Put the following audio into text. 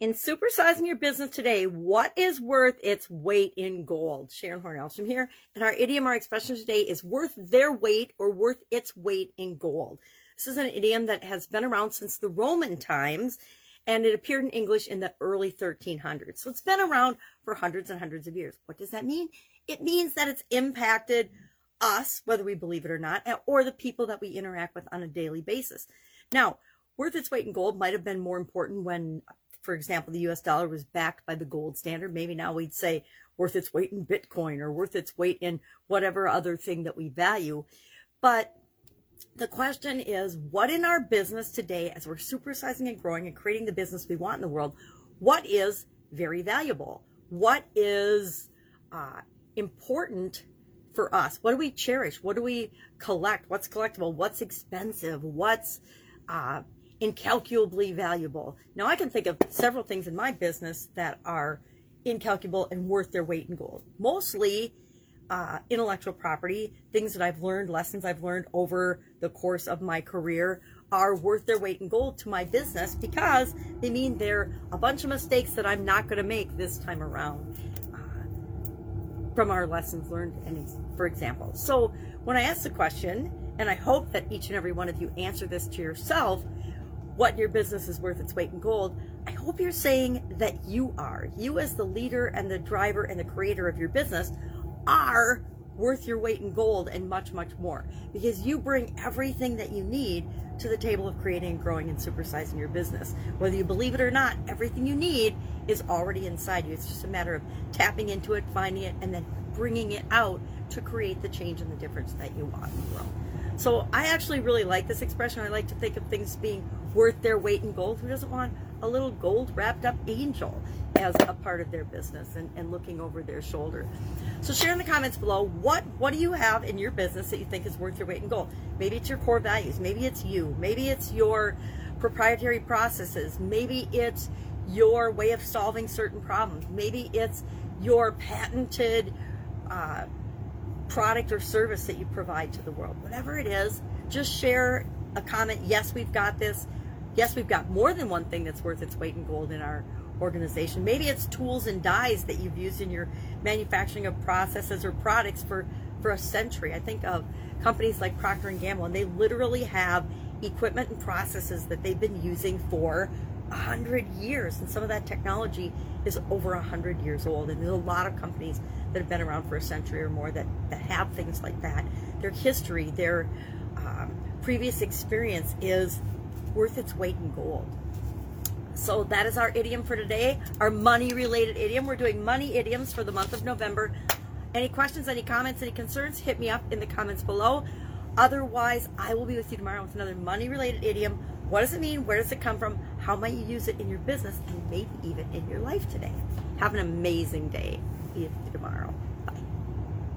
In supersizing your business today, what is worth its weight in gold? Sharon Hornelstrom here, and our idiom or expression today is worth their weight or worth its weight in gold. This is an idiom that has been around since the Roman times, and it appeared in English in the early 1300s. So it's been around for hundreds and hundreds of years. What does that mean? It means that it's impacted us, whether we believe it or not, or the people that we interact with on a daily basis. Now, worth its weight in gold might have been more important when for example, the US dollar was backed by the gold standard, maybe now we'd say worth its weight in Bitcoin or worth its weight in whatever other thing that we value. But the question is what in our business today, as we're supersizing and growing and creating the business we want in the world, what is very valuable? What is uh, important for us? What do we cherish? What do we collect? What's collectible? What's expensive? What's uh, incalculably valuable. Now, I can think of several things in my business that are incalculable and worth their weight in gold. Mostly uh, intellectual property, things that I've learned, lessons I've learned over the course of my career are worth their weight in gold to my business because they mean they're a bunch of mistakes that I'm not going to make this time around uh, from our lessons learned, and for example. So when I ask the question, and I hope that each and every one of you answer this to yourself, what your business is worth its weight in gold, I hope you're saying that you are. You, as the leader and the driver and the creator of your business, are worth your weight in gold and much, much more because you bring everything that you need to the table of creating growing and supersizing your business. Whether you believe it or not, everything you need is already inside you. It's just a matter of tapping into it, finding it, and then bringing it out to create the change and the difference that you want in the world. So I actually really like this expression. I like to think of things being worth their weight in gold. Who doesn't want a little gold wrapped up angel as a part of their business and, and looking over their shoulder? So share in the comments below what what do you have in your business that you think is worth your weight in gold? Maybe it's your core values. Maybe it's you. Maybe it's your proprietary processes. Maybe it's your way of solving certain problems. Maybe it's your patented uh, product or service that you provide to the world. Whatever it is, just share a comment. Yes, we've got this. Yes, we've got more than one thing that's worth its weight in gold in our organization. Maybe it's tools and dies that you've used in your manufacturing of processes or products for, for a century. I think of companies like Procter and Gamble, and they literally have equipment and processes that they've been using for a hundred years, and some of that technology is over a hundred years old. And there's a lot of companies that have been around for a century or more that, that have things like that. Their history, their um, previous experience is worth its weight in gold. So that is our idiom for today, our money related idiom. We're doing money idioms for the month of November. Any questions, any comments, any concerns, hit me up in the comments below. Otherwise, I will be with you tomorrow with another money related idiom. What does it mean? Where does it come from? How might you use it in your business and maybe even in your life today? Have an amazing day. See you tomorrow.